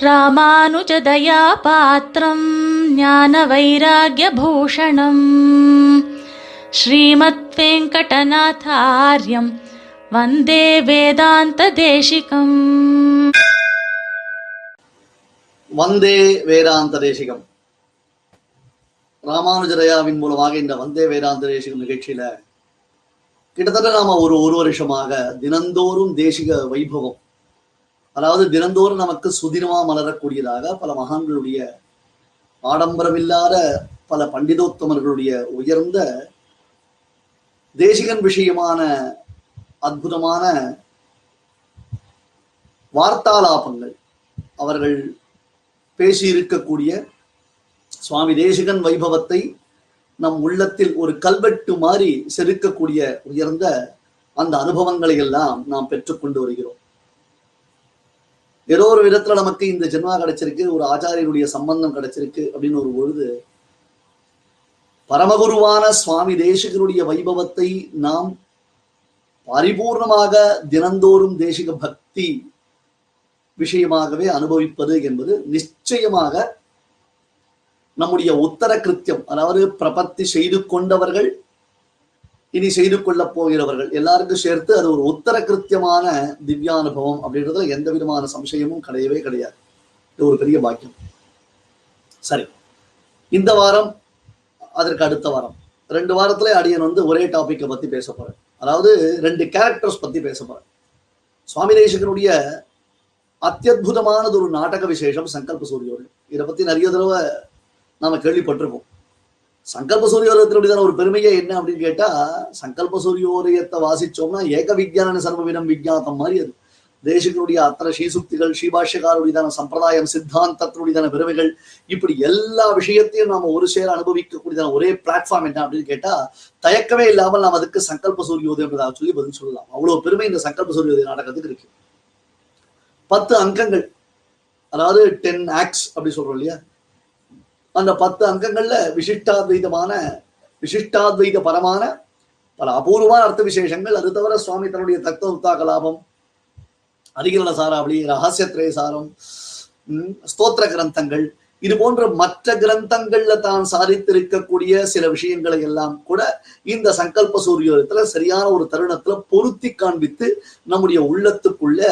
ராமானுஜதயாபாத்திரம் ஞான வைராகியபூஷணம் ஸ்ரீமத் வெங்கடநாதாரியம் வந்தே வேதாந்த தேசிகம் வந்தே வேதாந்த தேசிகம் ராமானுஜரையாவின் மூலமாக இந்த வந்தே வேதாந்த தேசிகம் நிகழ்ச்சியில கிட்டத்தட்ட நாம ஒரு ஒரு வருஷமாக தினந்தோறும் தேசிக வைபவம் அதாவது தினந்தோறும் நமக்கு சுதினமா மலரக்கூடியதாக பல மகான்களுடைய ஆடம்பரமில்லாத பல பண்டிதோத்தமர்களுடைய உயர்ந்த தேசிகன் விஷயமான அற்புதமான வார்த்தாலாபங்கள் அவர்கள் பேசியிருக்கக்கூடிய சுவாமி தேசிகன் வைபவத்தை நம் உள்ளத்தில் ஒரு கல்வெட்டு மாறி செதுக்கக்கூடிய உயர்ந்த அந்த அனுபவங்களை எல்லாம் நாம் பெற்றுக்கொண்டு வருகிறோம். ஏதோ ஒரு விதத்துல நமக்கு இந்த ஜென்மா கிடைச்சிருக்கு ஒரு ஆச்சாரியனுடைய சம்பந்தம் கிடைச்சிருக்கு அப்படின்னு ஒரு பொழுது பரமகுருவான சுவாமி தேசிகனுடைய வைபவத்தை நாம் பரிபூர்ணமாக தினந்தோறும் தேசிக பக்தி விஷயமாகவே அனுபவிப்பது என்பது நிச்சயமாக நம்முடைய உத்தர கிருத்தியம் அதாவது பிரபத்தி செய்து கொண்டவர்கள் இனி செய்து கொள்ளப் போகிறவர்கள் எல்லாருக்கும் சேர்த்து அது ஒரு உத்தர கிருத்தியமான திவ்யானுபவம் அப்படின்றதுல எந்த விதமான சம்சயமும் கிடையவே கிடையாது. இது ஒரு பெரிய பாக்கியம். சரி. இந்த வாரம் அதற்கு அடுத்த வாரம். ரெண்டு வாரத்துல அடியன் வந்து ஒரே டாபிக்கை பத்தி பேச போறேன் அதாவது ரெண்டு கேரக்டர்ஸ் பத்தி பேச போறேன் சுவாமி தேசிகனுடைய அத்தியுதமானது ஒரு நாடக விசேஷம் சங்கல்ப சூரியோடு. இதை பத்தி நிறைய தடவை நாம கேள்விப்பட்டிருக்கோம் சங்கல்ப சூரியோதயத்தினுடைய ஒரு பெருமையே என்ன அப்படின்னு கேட்டா சங்கல்ப சூரியோதயத்தை வாசிச்சோம்னா ஏக விஜயான சர்வவினம் விஜாத்தம் மாதிரி அது. தேசிகனுடைய அத்தனை ஸ்ரீசுக்திகள் ஸ்ரீபாஷ்யக்காருடையதான சம்பிரதாயம் சித்தாந்தத்தினுடையதான பெருமைகள் இப்படி எல்லா விஷயத்தையும் நாம ஒரு சேர அனுபவிக்கக்கூடியதான ஒரே பிளாட்ஃபார்ம் என்ன அப்படின்னு கேட்டா தயக்கமே இல்லாமல் நாம் அதுக்கு சங்கல்ப சூரியோதயம் சொல்லி பதில் சொல்லலாம். அவ்வளவு பெருமை இந்த சங்கல்ப சூரியோதய நாடகத்துக்கு இருக்கு. பத்து அங்கங்கள் அதாவது டென் ஆக்ஸ் அப்படி சொல்றோம் இல்லையா? அந்த பத்து அங்கங்கள்ல விசிஷ்டாத்வைதமான விசிஷ்டாத்வைத பரமான பல அபூர்வமான அர்த்த விசேஷங்கள். அது தவிர சுவாமி தன்னுடைய தத்துவ கலாபம் அதிகரண சாராவளி ரகசியத்ரய சாரம் ஸ்தோத்திர கிரந்தங்கள் இது போன்ற மற்ற கிரந்தங்கள்ல தான் சாதித்திருக்கக்கூடிய சில விஷயங்களை எல்லாம் கூட இந்த சங்கல்ப சூரியோதயத்துல சரியான ஒரு தருணத்துல பொருத்தி காண்பித்து நம்முடைய உள்ளத்துக்குள்ள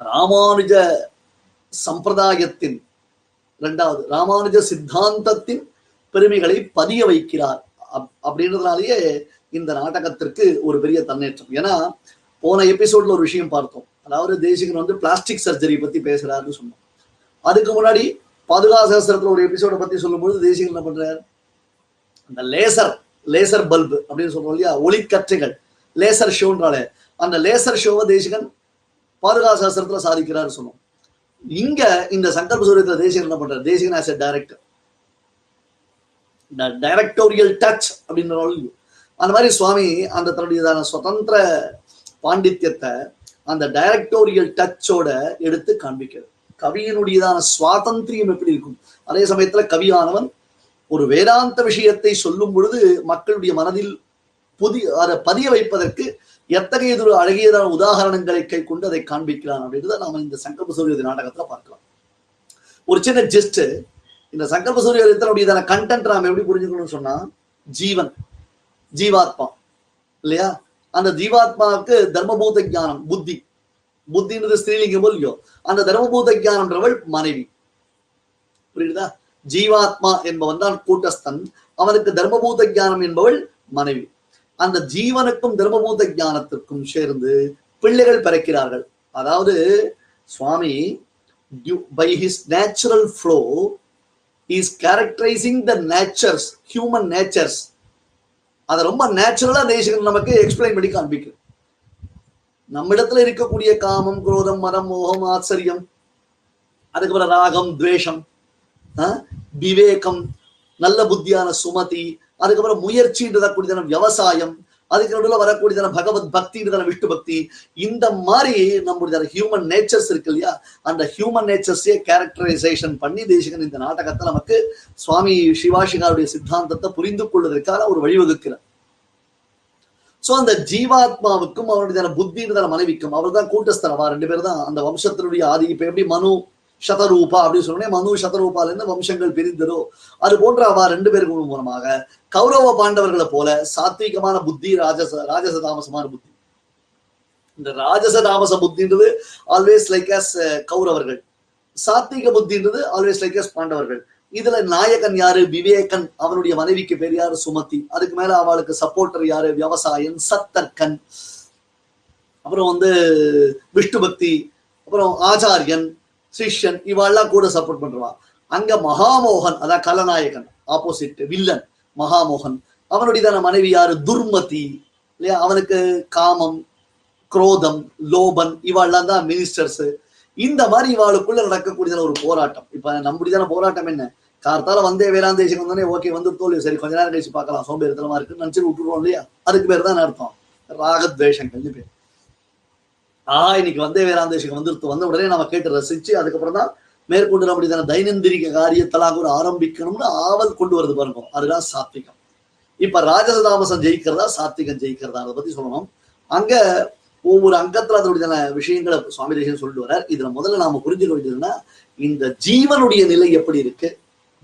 ராமானுஜ சம்பிரதாயத்தின் இரண்டாவது ராமானுஜ சித்தாந்தத்தின் பெருமைகளை பதிய வைக்கிறார். அப்- அப்படின்றதுனாலேயே இந்த நாடகத்திற்கு ஒரு பெரிய தன்னேற்றம். ஏன்னா போன எபிசோட்ல ஒரு விஷயம் பார்த்தோம். அதாவது தேசிகன் வந்து பிளாஸ்டிக் சர்ஜரி பத்தி பேசுறாருன்னு சொன்னோம். அதுக்கு முன்னாடி பாதுகாசாஸ்திரத்துல ஒரு எபிசோட பத்தி சொல்லும்போது தேசிகன் என்ன பண்றாரு? அந்த லேசர் லேசர் பல்பு அப்படின்னு சொல்றோம் இல்லையா? ஒளிக்கற்றைகள் லேசர் ஷோன்றாலே அந்த லேசர் ஷோவை தேசிகன் பாதுகாசாஸ்திரத்துல சாதிக்கிறாரு சொன்னோம். இங்க இந்த சங்கல்ப சூரியத்துல தேசிகன் என்ன பண்றாரு? Desikan as a director directorial touch அப்படின்ற அந்த மாதிரி சுவாமி அந்த தன்னுடையதான சுதந்திர பாண்டித்யத்தை அந்த டைரக்டோரியல் டச்சோட எடுத்து காண்பிக்கிறது கவியினுடையதான சுவாதந்திரியம் எப்படி இருக்கும்? அதே சமயத்துல கவியானவன் ஒரு வேதாந்த விஷயத்தை சொல்லும் பொழுது மக்களுடைய மனதில் புதிய அதை பதிய வைப்பதற்கு எத்தகையதொரு அழகியதான உதாரணங்களை கை கொண்டு அதை காண்பிக்கிறான் அப்படின்றத நாம இந்த சங்கல்ப சூரிய நாடகத்துல பார்க்கலாம். ஒரு சின்ன ஜெஸ்ட் இந்த சங்கல்ப சூரியத்தினுடையதான கண்டென்ட் நாம எப்படி புரிஞ்சுக்கணும்னு சொன்னா ஜீவன் ஜீவாத்மா இல்லையா? அந்த ஜீவாத்மாவுக்கு தர்மபூத ஞானம் புத்தி. புத்தின்றது ஸ்திரீலிங்கம் இல்லையோ அந்த தர்மபூத ஞானம்ன்றவள் மனைவி. புரியுதா? ஜீவாத்மா என்பவன் தான் கூட்டஸ்தன். அவனுக்கு தர்மபூத ஞானம் என்பவள் மனைவி. அந்த ஜீவனுக்கும் தர்மபூத ஞானத்திற்கும் சேர்ந்து பிள்ளைகள் பிறக்கிறார்கள். அதாவது Swami by his natural flow is characterizing the natures human natures அதை ரொம்ப நேச்சுரலா தேசிகன் நமக்கு எக்ஸ்பிளைன் பண்ணி காண்பிக்கும் நம்மிடத்துல இருக்கக்கூடிய காமம் குரோதம் மரம் மோகம் ஆச்சரியம் அதுக்கப்புறம் ராகம் துவேஷம் ஆஹ், விவேகம் நல்ல புத்தியான சுமதி அதுக்கப்புறம் முயற்சின்றத கூடியதான விவசாயம் அதுக்கு நடுவில் வரக்கூடியதான பகவத் பக்தின்றதான விஷ்ணு பக்தி. இந்த மாதிரி நம்முடைய ஹியூமன் நேச்சர்ஸ் இருக்கு இல்லையா? அந்த ஹியூமன் நேச்சர்ஸே கேரக்டரைசேஷன் பண்ணி தேசிகன் இந்த நாடகத்தை நமக்கு சுவாமி சிவாஷிகாருடைய சித்தாந்தத்தை புரிந்து கொள்வதற்காக ஒரு வழிவகுக்கிறார். சோ அந்த ஜீவாத்மாவுக்கும் அவருடைய புத்தின்றதான மனைவிக்கும் அவர் தான் கூட்டஸ்தரவா ரெண்டு பேர் தான் அந்த வம்சத்தினுடைய ஆதி இப்ப எப்படி? மனு சதரூபா அப்படின்னு சொன்னே மனு சதரூபால இருந்து வம்சங்கள் பிரிந்ததோ அது போன்ற அவ ரெண்டு பேருக்கு மூலமாக கௌரவ பாண்டவர்களை போல சாத்விகமான புத்தி ராஜச ராஜச தாமசமான புத்தி. இந்த ராஜச தாமச புத்தின்றது ஆல்வேஸ் லைக் அஸ் கௌரவர்கள். சாத்விக புத்தின்றது ஆல்வேஸ் லைக் அஸ் பாண்டவர்கள். இதுல நாயகன் யாரு? விவேகன் அவனுடைய மனைவிக்கு பேர் யாரு? சுமதி. அதுக்கு மேல அவளுக்கு சப்போர்ட்டர் யாரு? விவசாயன் சத்தர்கன். அப்புறம் வந்து விஷ்ணு பக்தி அப்புறம் ஆச்சாரியன் சிஷ்யன் இவாள்லாம் கூட சப்போர்ட் பண்றான் அங்க மகாமோகன் அதான் கலநாயகன் ஆப்போசிட் வில்லன் மகாமோகன். அவனுடையதான மனைவி யாரு? துர்மதி. இல்லையா? அவனுக்கு காமம் குரோதம் லோபன் இவாள்லாம் தான் மினிஸ்டர்ஸ் இந்த மாதிரி இவாளுக்குள்ள நடக்கக்கூடிய ஒரு போராட்டம். இப்ப நம்முடையதான போராட்டம் என்ன? கார்த்தால வந்தே வேளாந்தேசம் வந்தோடனே ஓகே வந்து தோல்வி. சரி கொஞ்ச நேரம் கழிச்சு பார்க்கலாம். சோம்பேறித்தனமா இருக்கு நினைச்சு விட்டுருவோம் இல்லையா? அதுக்கு பேர் தான் அர்த்தம்? ராகத்வேஷங்கள்னு பேர். ஆ இன்னைக்கு வந்தே வேளாந்தேசம் வந்துருத்து வந்த உடனே நம்ம கேட்டு ரசிச்சு அதுக்கப்புறம் தான் மேற்கொண்டு நம்முடைய தைனந்திரிக காரியத்தெல்லாம் கூட ஆரம்பிக்கணும்னு ஆவல் கொண்டு வருது பாருங்க. அதுதான் சாத்விகம். இப்ப ராஜதாமசன் ஜெயிக்கிறதா சாத்விகம் ஜெயிக்கிறதா? அதை பத்தி சொல்லணும். அங்க ஒவ்வொரு அங்கத்துல அதனுடைய விஷயங்களை சுவாமி தேசியம் சொல்லிட்டு வர்றார். இதுல முதல்ல நாம புரிஞ்சுக்க வேண்டியதுன்னா இந்த ஜீவனுடைய நிலை எப்படி இருக்கு?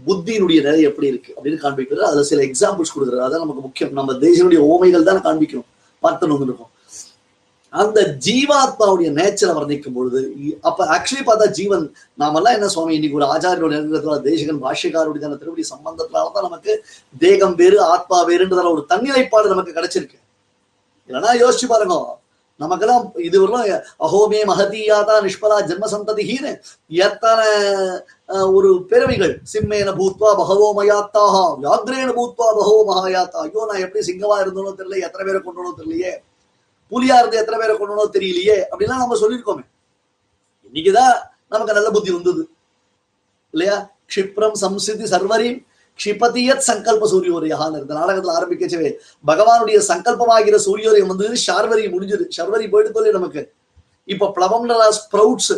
புத்தியினுடைய நிலை எப்படி இருக்கு? அப்படின்னு காண்பிக்கிறார். அதுல சில எக்ஸாம்பிள்ஸ் கொடுக்குறாரு. அதான் நமக்கு முக்கியம். நம்ம தேசியனுடைய ஓமைகள் தான் காண்பிக்கணும். பார்த்து வந்துருக்கோம் அந்த ஜீவாத்மாவுடைய நேச்சரை வர்ணிக்கும் பொழுது அப்ப ஆக்சுவலி பார்த்தா ஜீவன் நாமெல்லாம் என்ன சுவாமி இன்னைக்கு ஒரு ஆச்சாரியோட நேரத்துல தேசகன் பாஷ்யக்காருடைய அந்த திருப்பதி சம்பந்தத்தினாலதான் நமக்கு தேகம் வேறு ஆத்மா வேறுன்றதால ஒரு தன்னிலைப்பாடு நமக்கு கிடைச்சிருக்கு. இல்லைன்னா யோசிச்சு பாருங்க நமக்கெல்லாம் இதுவரையும் அஹோமே மகதியாதா நிஷ்பலா ஜென்ம சந்ததிஹீன்னு எத்தனை ஒரு பெருமைகள் சிம்மேன பூத்வா பகவோ மயாத்தாக வியாக்ரேன பூத்வா பகவோ மகாயாத்தா ஐயோ நான் எப்படி சிங்கமா இருந்தனோ தெரியல எத்தனை பேரை கொண்டனோ தெரியலையே புலியா இருந்து எத்தனை பேரை கொண்டனோ தெரியலையே அப்படின்லாம் நம்ம சொல்லியிருக்கோமே. இன்னைக்குதான் நமக்கு நல்ல புத்தி வந்தது. இல்லையா? க்ஷிப்ரம் சம்சிதி சர்வரின் க்ஷிபதியத் சங்கல்ப சூரியோதயான்னு இந்த நாடகத்துல ஆரம்பிக்கச்சவே. பகவானுடைய சங்கல்பமாகிற சூரியோதயம் வந்து ஷார்வரி முடிஞ்சது. ஷர்வரி போயிட்டு சொல்லி நமக்கு. இப்ப பிளவம்ன்ற ஸ்ப்ரவுட்ஸ்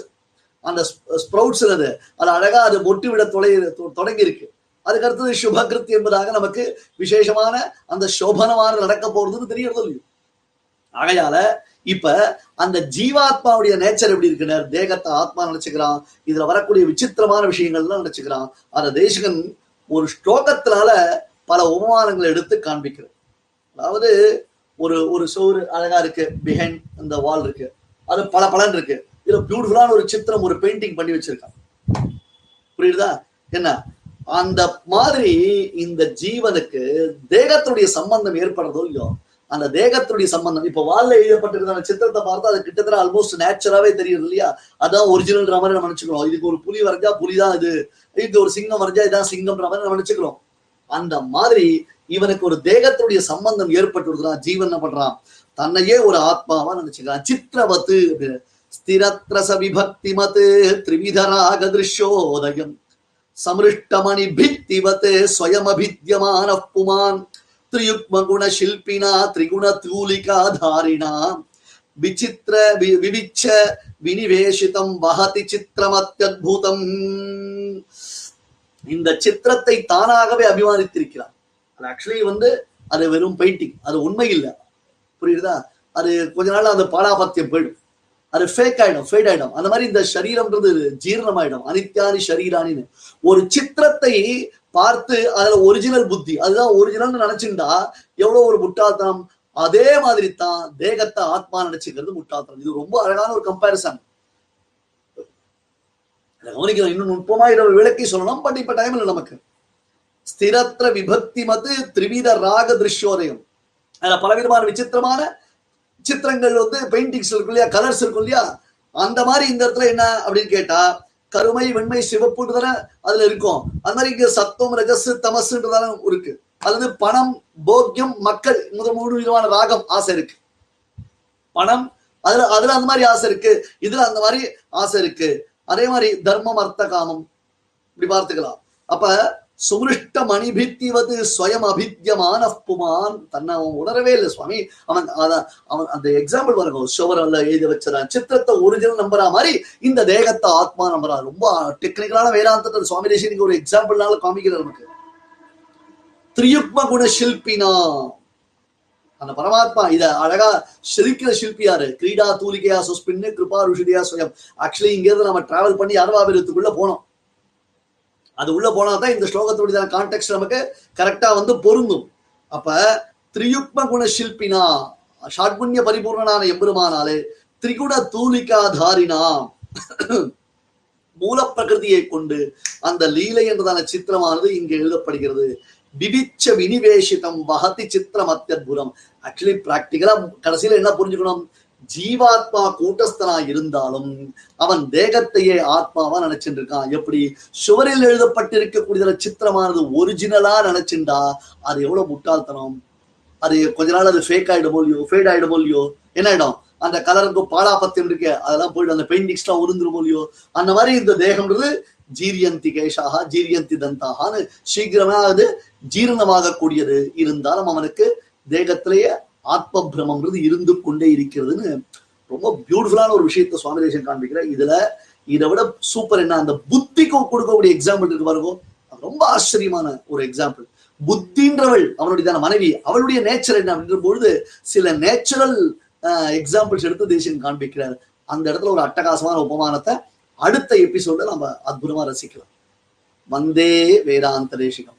அந்த ஸ்ப்ரவுட்ஸ் அது அது அழகா அது மொட்டு விட தொலை தொடங்கி இருக்கு அதுக்கு அடுத்தது சுபகிருத் என்பதாக நமக்கு விசேஷமான அந்த சோபனமான நடக்க போறதுன்னு தெரியறது இல்லையோ ஆகையால இப்ப அந்த ஜீவாத்மாவுடைய நேச்சர் எப்படி இருக்குன்னு தேகத்தை ஆத்மா நினைச்சுக்கிறான். இதுல வரக்கூடிய விசித்திரமான விஷயங்கள்லாம் நினைச்சுக்கிறான். அந்த தேசிகன் ஒரு ஸ்லோகத்தினால பல உபமானங்களை எடுத்து காண்பிக்கிறது அதாவது ஒரு ஒரு சோறு அழகா இருக்கு. பிஹைண்ட் அந்த வால் இருக்கு. அது பல பலன் இருக்கு. இதுல பியூட்டிஃபுல்லான ஒரு சித்திரம் ஒரு பெயிண்டிங் பண்ணி வச்சிருக்கான். புரியுதா? என்ன? அந்த மாதிரி இந்த ஜீவனுக்கு தேகத்துடைய சம்பந்தம் ஏற்படுறதோ இல்லையோ அந்த தேகத்துடைய சம்பந்தம். இப்ப வால்ல எழுதப்பட்டிருக்கிற சித்திரத்தை பார்த்தா அது கிட்டத்தட்ட ஆல்மோஸ்ட் நேச்சுரலாவே தெரியுது இல்லையா? அதான் ஒரிஜினல்ன்ற மாதிரி நம்ம நினைச்சுக்கிறோம். இதுக்கு ஒரு புலி வரைஞ்சா புலிதான் இது. இதுக்கு ஒரு சிங்கம் வரைஞ்சா இதான் சிங்கம்ன்ற மாதிரி நம்ம நினைச்சுக்கிறோம். அந்த மாதிரி இவனுக்கு ஒரு தேகத்துடைய சம்பந்தம் ஏற்பட்டு ஜீவன் என்ன பண்றான்? தன்னையே ஒரு ஆத்மாவா நினைச்சுக்கிறான். சித்திரவத்து ஸ்திரத்ரச விபக்தி விபக்திமத் திரிவிதராக திருஷ்யோதயம் சமிருஷ்டமணி பித்திவத் ஸ்வயமபித்யமான புமான் திரியுக்ம குண சில்பினா திரிகுண தூலிகா தாரிணா விசித்திர வி- விவிச்ச வினிவேஷிதம் வஹதி சித்திரமத்யத்புதம் இந்த சித்திரத்தை தானாகவே அபிமானித்திருக்கிறார். அது ஆக்சுவலி வந்து அது வெறும் பெயிண்டிங் அது உண்மை இல்லை புரியுதா? அது கொஞ்ச நாள் அந்த பாலாபத்தியம் போயிடும். அது ஃபேக் ஆயிடும் ஃபேட் ஆயிடும். அந்த மாதிரி இந்த சரீரம்ன்றது ஜீரணமாயிடும். அனித்யானி ஷரீரானின்னு ஒரு சித்திரத்தை பார்த்து அதுல ஒரிஜினல் புத்தி. அதுதான் ஒரிஜினல் நினைச்சிருந்தா எவ்வளவு ஒரு முட்டாள்தனம்? அதே மாதிரி தான் தேகத்தை ஆத்மா நினைச்சுக்கிறது முட்டாள்தனம். இது ரொம்ப அழகான ஒரு கம்பேரிசன் கவனிக்கணும். இன்னும் நுட்பமா இரவு விளக்கி சொல்லணும். பட் இப்ப டைம் இல்லை நமக்கு. ஸ்திரத்திர விபக்தி மது திரிவித ராக திருஷ்யோதயம். அதுல பலவிதமான விசித்திரமான சித்திரங்கள் வந்து பெயிண்டிங்ஸ் இருக்கும் இல்லையா? கலர்ஸ் இருக்கும் இல்லையா? அந்த மாதிரி இந்த இடத்துல என்ன அப்படின்னு கேட்டா கருமை வெண்மை சிவப்புன்னு தானே அதுல இருக்கும். அது மாதிரி இங்க சத்தம் ரஜஸ் தமசுன்றதான இருக்கு. அல்லது பணம் போக்கியம் மக்கள் முதல் மூணு விதமான ராகம் ஆசை இருக்கு. பணம் அதுல அதுல அந்த மாதிரி ஆசை இருக்கு. இதுல அந்த மாதிரி ஆசை இருக்கு. அதே மாதிரி தர்மம் அர்த்த காமம் இப்படி பார்த்துக்கலாம். அப்ப சுமிருஷ்ட மணிபித்திவது ஸ்வயம் அபித்தியமான புமான். தன்னை அவன் உணரவே இல்லை சுவாமி. அவன் அதான் அவன் அந்த எக்ஸாம்பிள் பாருங்க சுவரல்ல எழுதி வச்சிடான் சித்திரத்தை ஒரிஜினல் நம்புறா மாதிரி இந்த தேகத்தை ஆத்மா நம்புறா ரொம்ப டெக்னிக்கலான வேதாந்தத்தை சுவாமி தேசியனுக்கு ஒரு எக்ஸாம்பிள்னால காமிக்கிறார் நமக்கு. திரியுக்ம குண சில்பினா அந்த பரமாத்மா இத அழகா சிரிக்கிற சில்பியாரு கிரீடா தூலிகையா சுஸ்பின்னு கிருபா ருஷிதியா சுயம் ஆக்சுவலி இங்க இருந்து நம்ம டிராவல் பண்ணி அரவாபிரத்துக்குள்ள போனோம். அது உள்ள போனா தான் இந்த ஸ்லோகத்துடைய கான்டெக்ட் நமக்கு கரெக்டா வந்து பொருந்தும். அப்ப திரியுக்ம குண சில்பினா பரிபூர்ணனான எம்பெருமானாலே திரிகுண தூலிகா தாரினா மூல பிரகிருதியை கொண்டு அந்த லீலை என்றதான சித்திரமானது இங்கு எழுதப்படுகிறது. விபிச்ச வினிவேஷிதம் வகதி சித்திரம் அத்தியுரம் ஆக்சுவலி பிராக்டிக்கலா கடைசியில என்ன புரிஞ்சுக்கணும்? ஜீவாத்மா கூட்டஸ்தனா இருந்தாலும் அவன் தேகத்தையே ஆத்மாவா நினைச்சிட்டு இருக்கான் எப்படி? சுவரில் எழுதப்பட்டிருக்கக்கூடிய சித்திரமானது ஒரிஜினலா நினைச்சுண்டா? அது எவ்வளவு முட்டாள்தனம்? அது கொஞ்ச நாள் அது ஃபேக் ஆயிடும் இல்லையோ ஃபேட் ஆயிடும் இல்லையோ என்ன ஆயிடும்? அந்த கலருக்கு பாலாபத்தியம் இருக்கு அதெல்லாம் போயிட்டு அந்த பெயிண்டிங்ஸ்லாம் உருந்துரும் இல்லையோ அந்த மாதிரி இந்த தேகம்ன்றது ஜீரியந்தி கேஷாக ஜீரியந்தி தந்தாகான்னு சீக்கிரமா அது ஜீரணமாக கூடியது இருந்தாலும் அவனுக்கு தேகத்திலேயே ஆத்ம பிரமம்ன்றது இருந்து கொண்டே இருக்கிறதுன்னு ரொம்ப பியூட்டிஃபுல்லான ஒரு விஷயத்த சுவாமி தேசன் இதுல இதை விட சூப்பர் என்ன? அந்த புத்திக்கு கொடுக்கக்கூடிய எக்ஸாம்பிள் இருக்கு பாருங்க. ரொம்ப ஆச்சரியமான ஒரு எக்ஸாம்பிள் புத்தின்றவள் அவனுடைய மனைவி அவளுடைய நேச்சர் என்ன அப்படின்ற பொழுது சில நேச்சுரல் எக்ஸாம்பிள்ஸ் எடுத்து தேசியம் காண்பிக்கிறார். அந்த இடத்துல ஒரு அட்டகாசமான உபமானத்தை அடுத்த எபிசோட நம்ம அற்புதமா ரசிக்கலாம். வந்தே வேதாந்த தேசிகம்